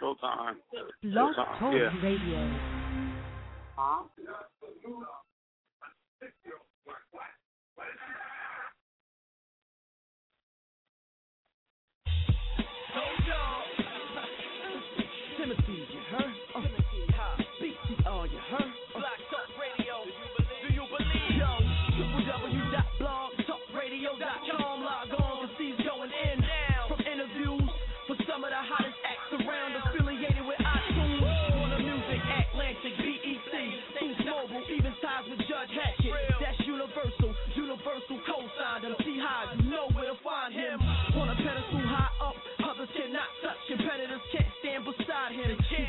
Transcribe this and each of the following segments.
Showtime. Blog Talk yeah. Radio. Huh?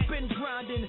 Been grinding,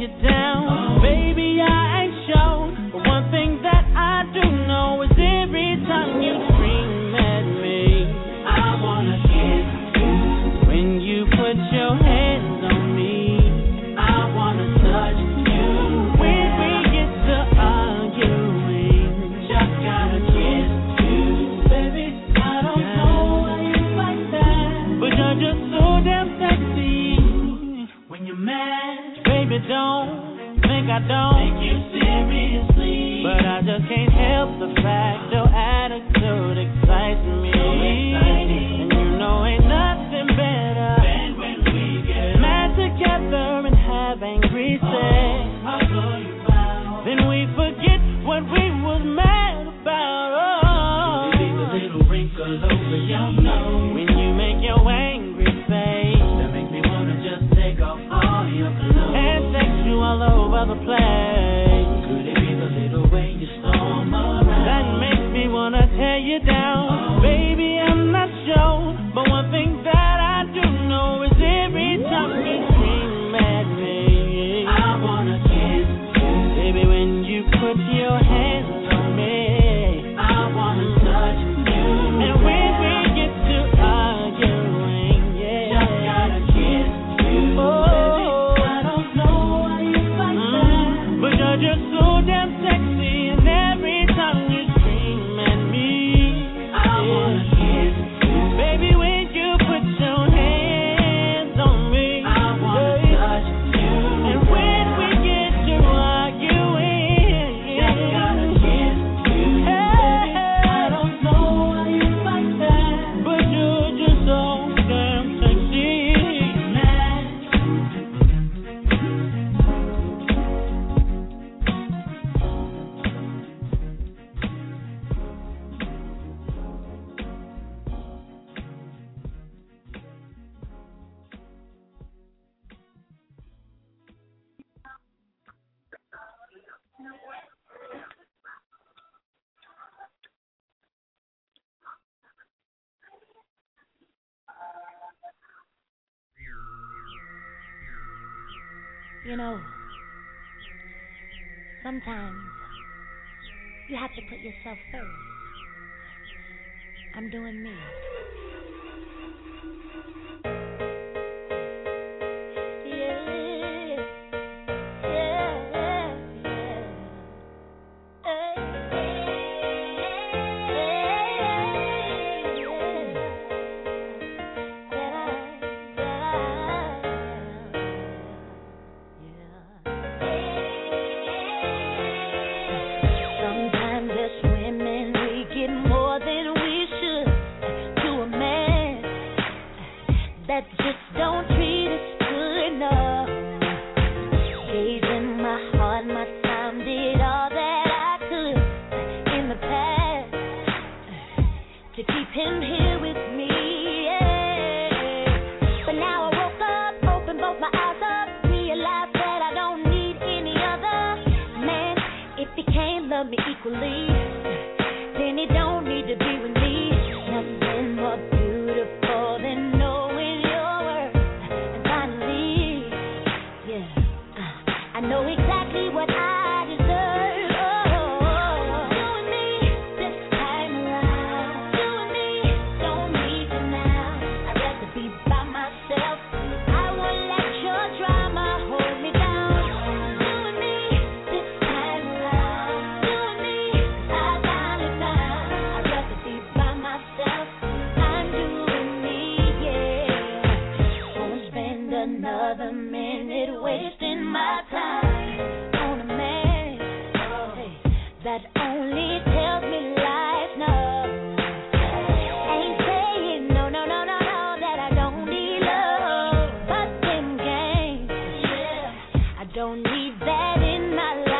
you down. First. I'm doing me.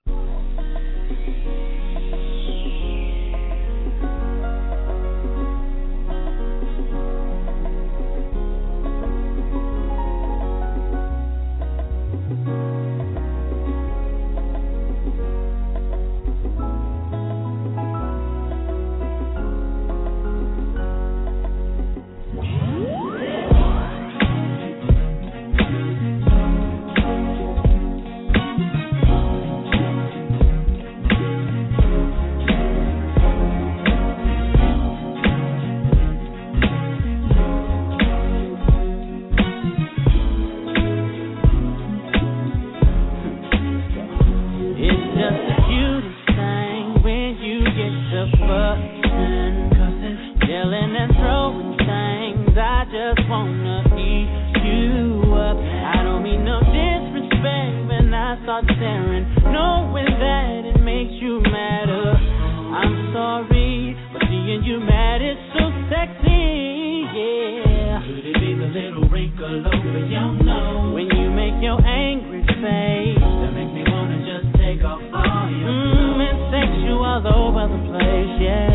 yeah.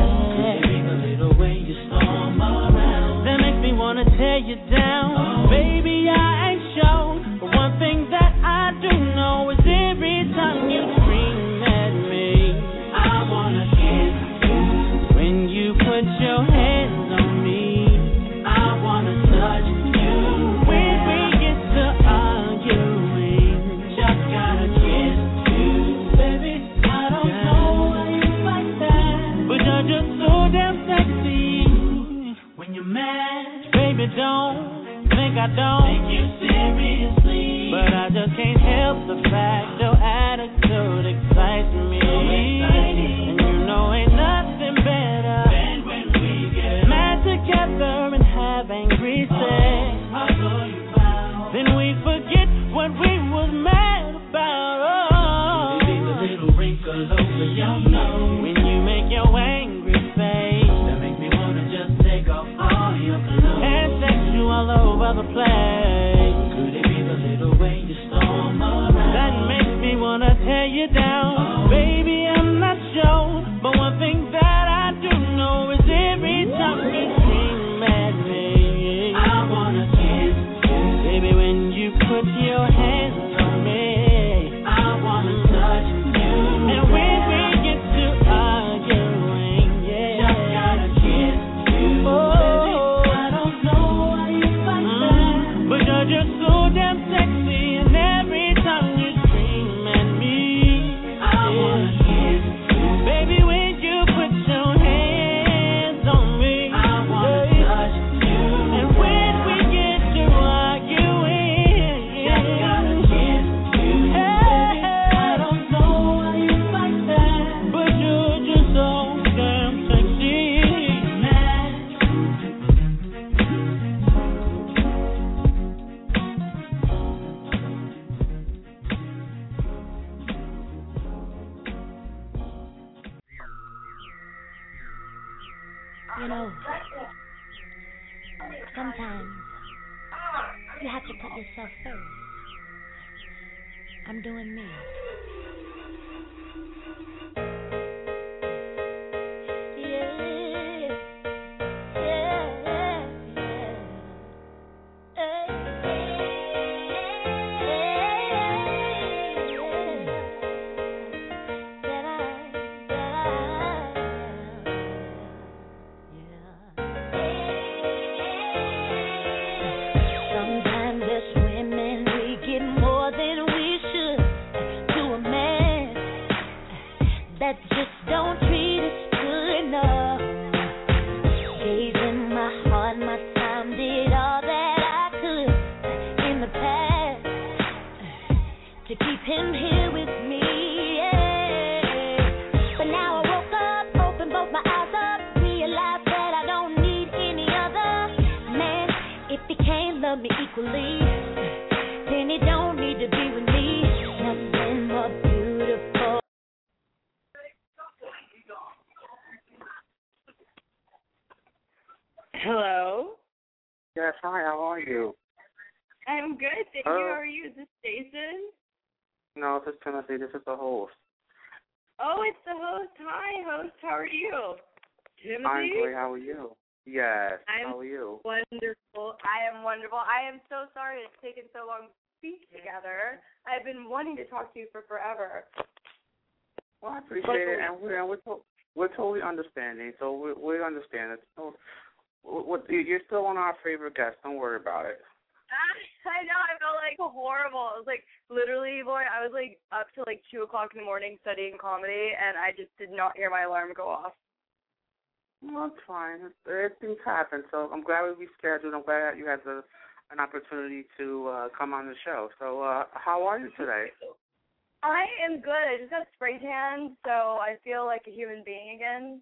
Forget what we was mad about. Oh. Could it be the little wrinkle over your nose? When you make your angry face. That make me wanna just take off all your clothes. And sex you all over the place. Could it be the little way you storm around? That makes me wanna tear you down. I'm good, thank Hello. you. How are you? Is this Jason? No, this is Timothy. This is the host. Oh, it's the host. Hi, host. How are you? Timothy? I'm great. How are you? Yes. I'm- how are you? Wonderful. I am wonderful. I am so sorry it's taken so long to speak together. I've been wanting to talk to you for forever. Well, I appreciate it, and we're and we're, to- we're totally understanding. So we we understand it. So, what, what you're still one of our favorite guests. Don't worry about it. I know. I felt like horrible. It was like literally, boy. I was like up till like two o'clock in the morning studying comedy, and I just did not hear my alarm go off. Well, it's fine. Things happen. So I'm glad we rescheduled. I'm glad that you had the an opportunity to uh, come on the show. So uh, how are you today? I am good. I just got spray tan, so I feel like a human being again.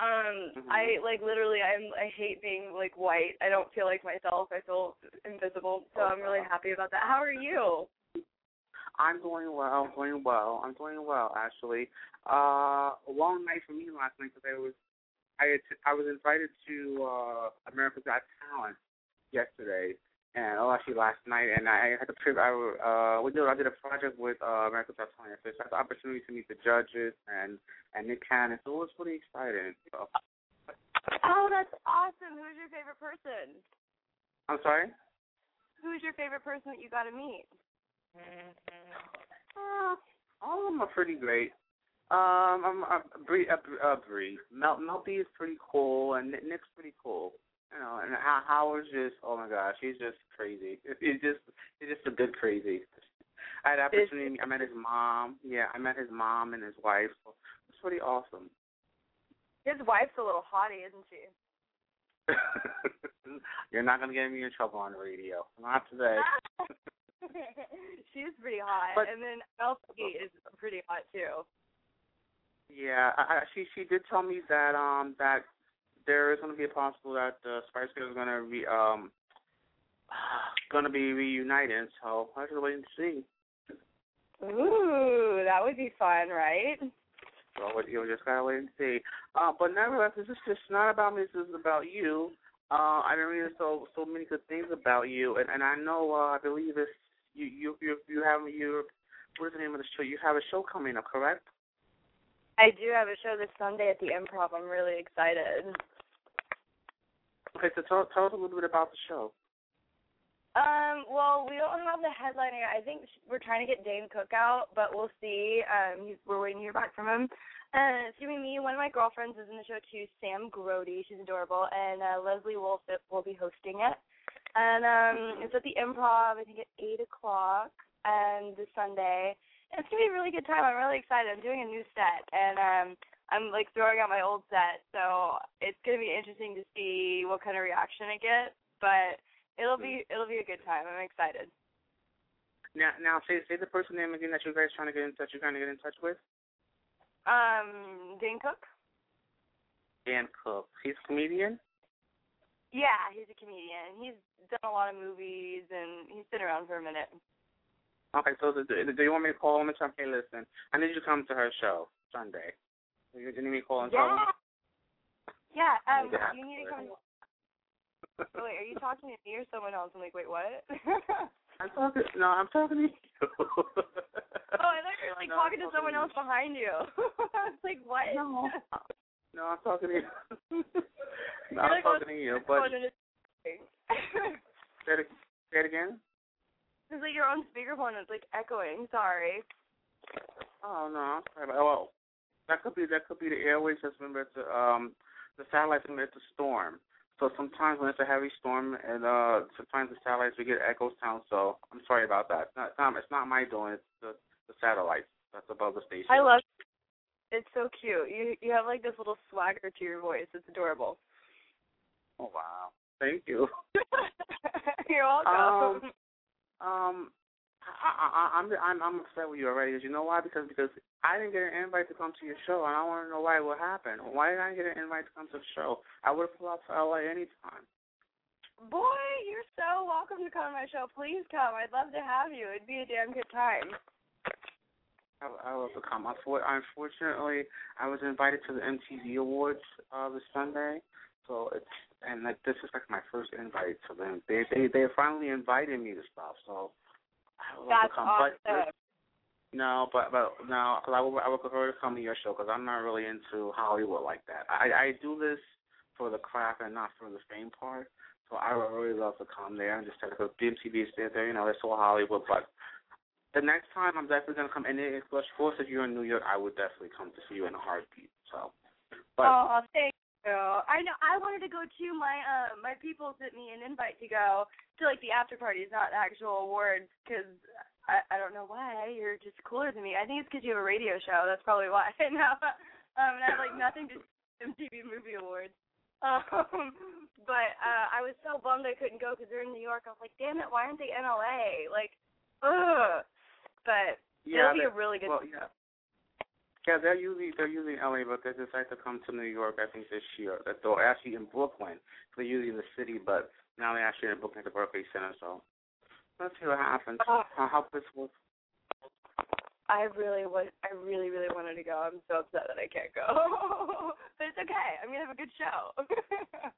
Um, Mhm. I like literally I'm I hate being like white. I don't feel like myself. I feel invisible. So I'm really happy about that. How are you? I'm doing well. I'm doing well. I'm doing well, actually. Uh, a long night for me last night because I was I had t- I was invited to uh America's Got Talent yesterday, and oh, actually last night, and I had the privilege. I uh we did I did a project with uh America's Got so I had the opportunity to meet the judges and and Nick Cannon, so it was pretty exciting. So, Oh, that's awesome. Who's your favorite person? I'm sorry. Who's your favorite person that you got to meet? Uh, all of them are pretty great. Um, I'm uh, Bree, uh, uh, Bree. Mel, Mel B is pretty cool, and Nick- Nick's pretty cool. You know, and How- Howard's just, oh my gosh, he's just crazy. He's just, he's just a good crazy. I had opportunity. I met his mom. Yeah, I met his mom and his wife. So it's pretty awesome. His wife's a little hottie, isn't she? You're not gonna get me in trouble on the radio. Not today. She's pretty hot, But- and then Elsie is pretty hot too. Yeah, I, she she did tell me that um that there is going to be a possible that the Spice Girls are going to be um going to be reunited. So I'm just waiting to see. Ooh, that would be fun, right? So you just gotta wait and see. Uh, but nevertheless, this is just not about me. This is about you. Uh, I've been reading so so many good things about you, and and I know uh, I believe it's you you you you have your what is the name of the show? You have a show coming up, correct? I do have a show this Sunday at the Improv. I'm really excited. Okay, so tell tell us a little bit about the show. Um, well, we don't have the headliner. I think we're trying to get Dane Cook out, but we'll see. Um, he's, we're waiting to hear back from him. Uh, it's gonna be me. One of my girlfriends is in the show too. Sam Grody, she's adorable, and uh, Leslie Wolf will be hosting it. And um, it's at the Improv. I think at eight o'clock, and this Sunday. And it's gonna be a really good time. I'm really excited. I'm doing a new set, and um, I'm like throwing out my old set, so it's gonna be interesting to see what kind of reaction I get. But it'll be it'll be a good time. I'm excited. Now, now say say the person name again that you guys trying to get in touch. You're trying to get in touch with Um, Dane Cook. Dan Cook. He's a comedian. Yeah, he's a comedian. He's done a lot of movies, and he's been around for a minute. Okay, so do you want me to call him and tell him, hey, listen, I need you to come to her show Sunday. Do you, do you need me to call and tell? Yeah. Yeah. Um, Yeah. you need to come. Oh, wait, are you talking to me or someone else? I'm like, wait, what? I'm talking. No, I'm talking to you. oh, I thought you were like No, talking I'm to someone else behind you. I was like, what? No. No, I'm talking to you. no, I'm like, talking to you. But say it, say it again. It's like your own speakerphone is like echoing. Sorry. Oh no, I'm sorry. About, well, that could be that could be the airways. Remember it's a, um the satellites. Remember it's a storm. So sometimes when it's a heavy storm, and uh sometimes the satellites we get echoes sound. So I'm sorry about that. It's not it's not, it's not my doing. It's the the satellites that's above the station. I love. It's so cute. You you have like this little swagger to your voice. It's adorable. Oh wow, thank you. You're welcome. Um, Um, I, I, I, I'm I'm I'm upset with you already. Cause you know why? Because because I didn't get an invite to come to your show, and I want to know why. What happened? Why did I get an invite to come to the show? I would have flew out to LA anytime. Boy, you're so welcome to come to my show. Please come. I'd love to have you. It'd be a damn good time. I, I have come. Unfortunately, I was invited to the MTV Awards uh, this Sunday, so it's and like this is like my first invite to them. They they they finally invited me to stuff, so I would love That's to come. awesome. But No, but but no, I would I would prefer to come to your show because I'm not really into Hollywood like that. I I do this for the craft and not for the fame part. So I would really love to come there and just take a MTV is there. You know, it's all Hollywood. But the next time I'm definitely gonna come. And if, of course, if you're in New York, I would definitely come to see you in a heartbeat. So, but oh, thank you. I know. I wanted to go too. My uh, my people sent me an invite to go to like the after parties, not the actual awards, because I I don't know why. You're just cooler than me. I think it's because you have a radio show. That's probably why. no, um, and I have like nothing to do MTV Movie Awards. Um, but uh, I was so bummed I couldn't go because they're in New York. I was like, damn it, why aren't they in LA? Like, ugh. But yeah, it'll be a really good. well, yeah. Yeah, they're usually they're usually in LA, but they decided to come to New York. I think this year. That they're actually in Brooklyn. They're usually in the city, but now they're actually in Brooklyn at the Barclays Center. So let's see what happens. Uh, I hope this will. I really would. I really, really wanted to go. I'm so upset that I can't go, but it's okay. I'm gonna have a good show.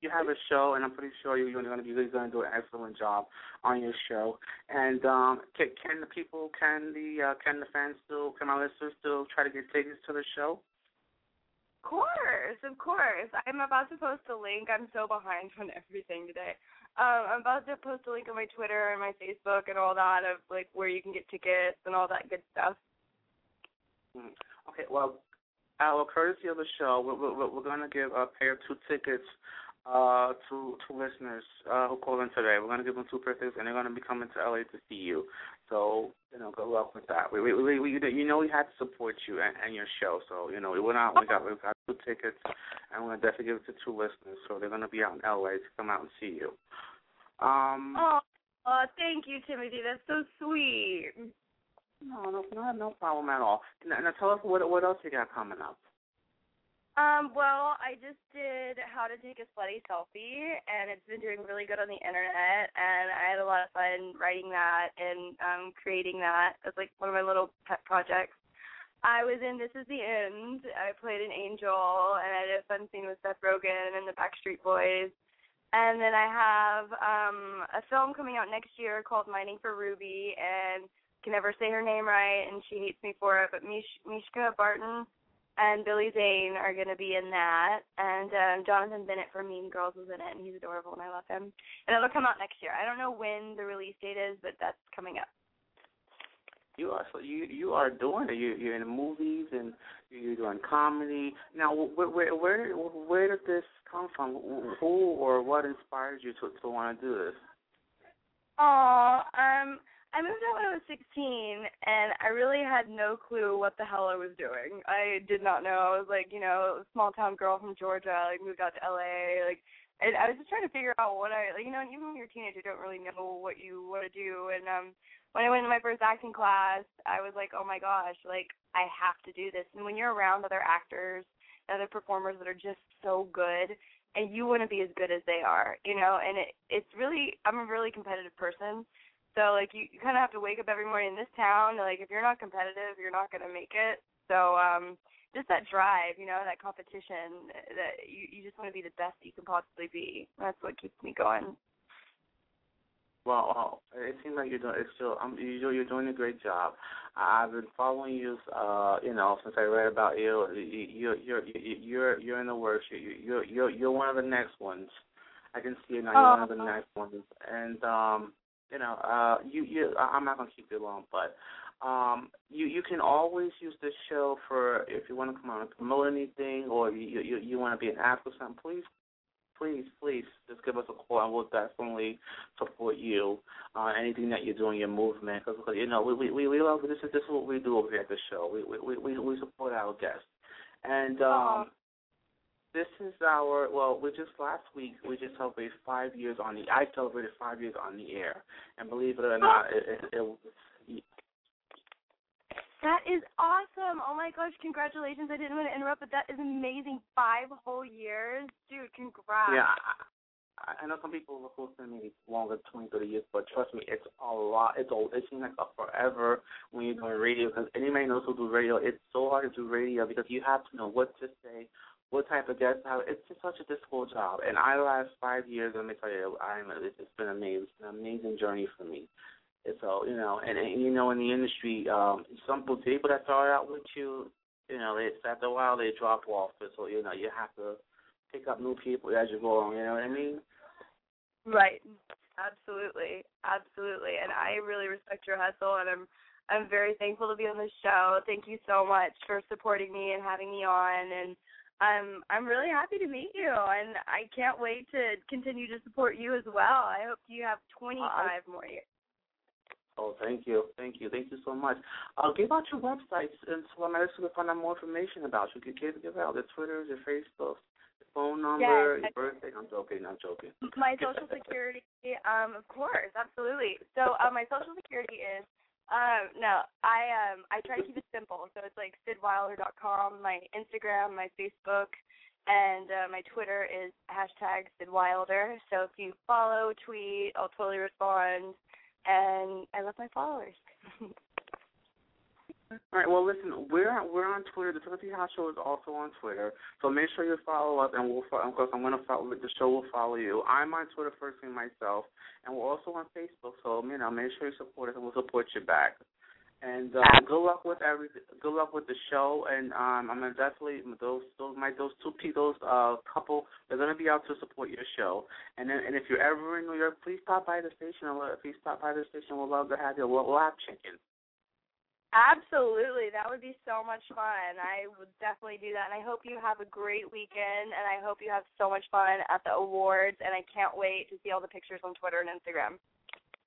You have a show, and I'm pretty sure you're to be you're to do an excellent job on your show. And um, can, can the people, can the uh, can the fans still, can my listeners still try to get tickets to the show? Of course, of course. I'm about to post a link. I'm so behind on everything today. Um, I'm about to post a link on my Twitter and my Facebook and all that of like where you can get tickets and all that good stuff. Mm. Okay, well, our courtesy of the show, we're, we're, we're going to give a pair of two tickets uh, to to listeners uh, who call in today. We're going to give them two of tickets, and they're going to be coming to LA to see you. So you know, good luck with that. We we we, we you know we had to support you and, and your show. So you know we went out. We got we got two tickets, and we're going to definitely give it to two listeners. So they're going to be out in LA to come out and see you. Um, Oh, uh, thank you, Timothy. That's so sweet. no, no, no, no problem at all. Now, now tell us what what else you got coming up. Um, well, I just did how to take a slutty selfie, and it's been doing really good on the internet. And I had a lot of fun writing that and um, creating that. It's like one of my little pet projects. I was in This Is the End. I played an angel, and I did a fun scene with Seth Rogen and the Backstreet Boys. And then I have um, a film coming out next year called Mining for Ruby, and can never say her name right, and she hates me for it. But Mish- Mishka Barton and Billy Zane are going to be in that, and um, Jonathan Bennett from Mean Girls was in it, and he's adorable, and I love him. And it'll come out next year. I don't know when the release date is, but that's coming up. You are so you you are doing it. You you're in movies and you're doing comedy. Now, where where where where did this come from? Who or what inspired you to to want to do this? Oh, um, I moved out when I was 16, and I really had no clue what the hell I was doing. I did not know. I was like, you know, a small town girl from Georgia, like moved out to LA, like, and I was just trying to figure out what I, like, you know, and even when you're a teenager, you don't really know what you want to do. And um, when I went to my first acting class, I was like, oh my gosh, like I have to do this. And when you're around other actors, other performers that are just so good, and you want to be as good as they are, you know, and it it's really I'm a really competitive person. So like you, you kind of have to wake up every morning in this town. Like if you're not competitive, you're not gonna make it. So um, just that drive, you know, that competition, that you you just want to be the best you can possibly be. That's what keeps me going. Well, it seems like you're doing. It's still. Um, you're you're doing a great job. I've been following you. Uh, you know, since I read about you. You're you're you're you're in the works. You're you're you're one of the next ones. I can see it now. You're one of the next ones, and um, you know, uh, you you. I'm not gonna keep you long, but um, you you can always use this show for if you want to come on and promote anything, or you you you want to be an actor or something. Please please, please, just give us a call, and we'll definitely support you. Uh, anything that you're doing, your movement, because you know we we we love this is this is what we do over here at the show. We we we we support our guests, and um, this is our well. We just last week we just celebrated five years on the. I celebrated five years on the air, and believe it or not, it, it, it That is awesome. Oh my gosh, congratulations. I didn't want to interrupt, but that is amazing. Five whole years. Dude, congrats. Yeah, I, know some people will listen to me longer, twenty, thirty years, but trust me, it's a lot. It's a, it seems like a forever when you're doing radio. Because anybody knows who do radio, it's so hard to do radio because you have to know what to say, what type of guest to have. It's just such a difficult job. And I last five years, let me tell you, I'm it's been amazing, an amazing journey for me. And so you know, and, and you know, in the industry, um, some people, people that start out with you, you know, it's after a while they drop off. So you know, you have to pick up new people as you go along. You know what I mean? Right. Absolutely. Absolutely. And I really respect your hustle and I'm I'm very thankful to be on the show. Thank you so much for supporting me and having me on and I'm I'm really happy to meet you and I can't wait to continue to support you as well. I hope you have 25 more years. Oh, thank you, thank you, thank you so much. Uh, give out your websites and so I'm able to find out more information about you. Give give give out the Twitters, your Facebooks, your phone number, Yes. your birthday. I'm joking, I'm joking. My social security, um, of course, absolutely. So uh, my social security is Um, no, I um I try to keep it simple. So it's like sidwilder.com, my Instagram, my Facebook, and uh, my Twitter is hashtag sidwilder. So if you follow, tweet, I'll totally respond, and I love my followers. All right. Well, listen, we're we're on Twitter. The Filthy Hot Show is also on Twitter, so make sure you follow us, and we'll of course I'm going to follow the show. will follow you. I'm on Twitter first thing myself, and we're also on Facebook. So you know, make sure you support us, and we'll support you back. And uh, good luck with every good luck with the show. And um, I'm gonna definitely those those my those two people, those uh couple, they're gonna be out to support your show. And then and if you're ever in New York, please stop by the station. Or please stop by the station. We'll love to have you. We'll, we'll have chicken. Absolutely. That would be so much fun. I would definitely do that. And I hope you have a great weekend and I hope you have so much fun at the awards and I can't wait to see all the pictures on Twitter and Instagram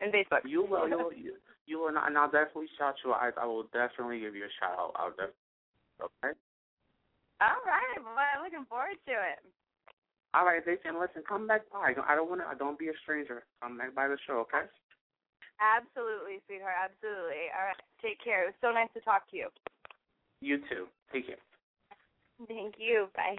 and Facebook. You will you will you, you will and I'll definitely shout you out. I will definitely give you a shout out. I'll definitely okay. All right. Well I'm looking forward to it. All right, they can listen, come back by. I don't want to I don't be a stranger. Come back by the show, okay? Absolutely, sweetheart. Absolutely. All right. Take care. It was so nice to talk to you. You too. Take care. Thank you. Bye.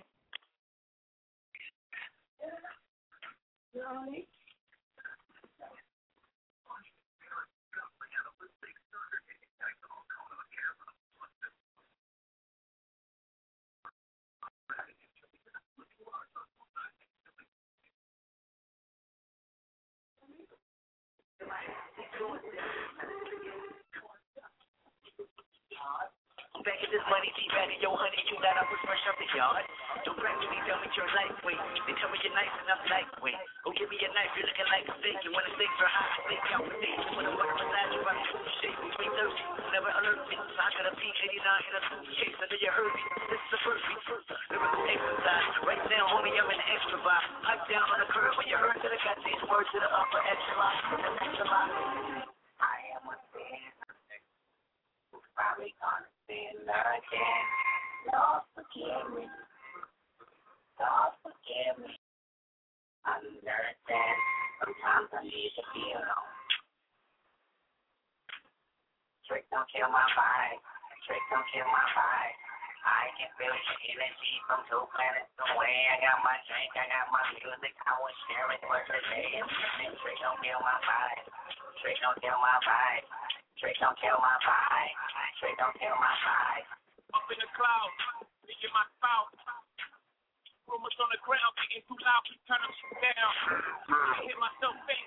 Back at this money, out of your honey, you got up was fresh off the yard. Don't practically tell me you're lightweight. They tell me you're nice enough lightweight. Go give me a knife, you're looking like a. And when the stakes are high, I think out for days. When the water beside you, I'm shooting shit between thirsty. Never alert me, so I got a P89 in a suitcase under your heard me. This is the first beat. Lyrical exercise. Right now, homie, I'm in the extra vibe. Pipe down on the curb when you heard that I got these words to the upper echelon. The echelon. I am a fan. Probably gonna Lord, forgive me. Lord, forgive me. Understand. Sometimes I need to be alone. Don't kill my vibe. Don't kill my vibe. I can feel your energy from two planets away. I got my drink, I got my music. I was don't kill my vibe. Trick don't kill my vibe. Trick don't kill my vibe. Trick don't kill my vibe. Up in the clouds, thinking my spouse. Rumors on the ground, getting too loud, keep turning down. I hear myself think.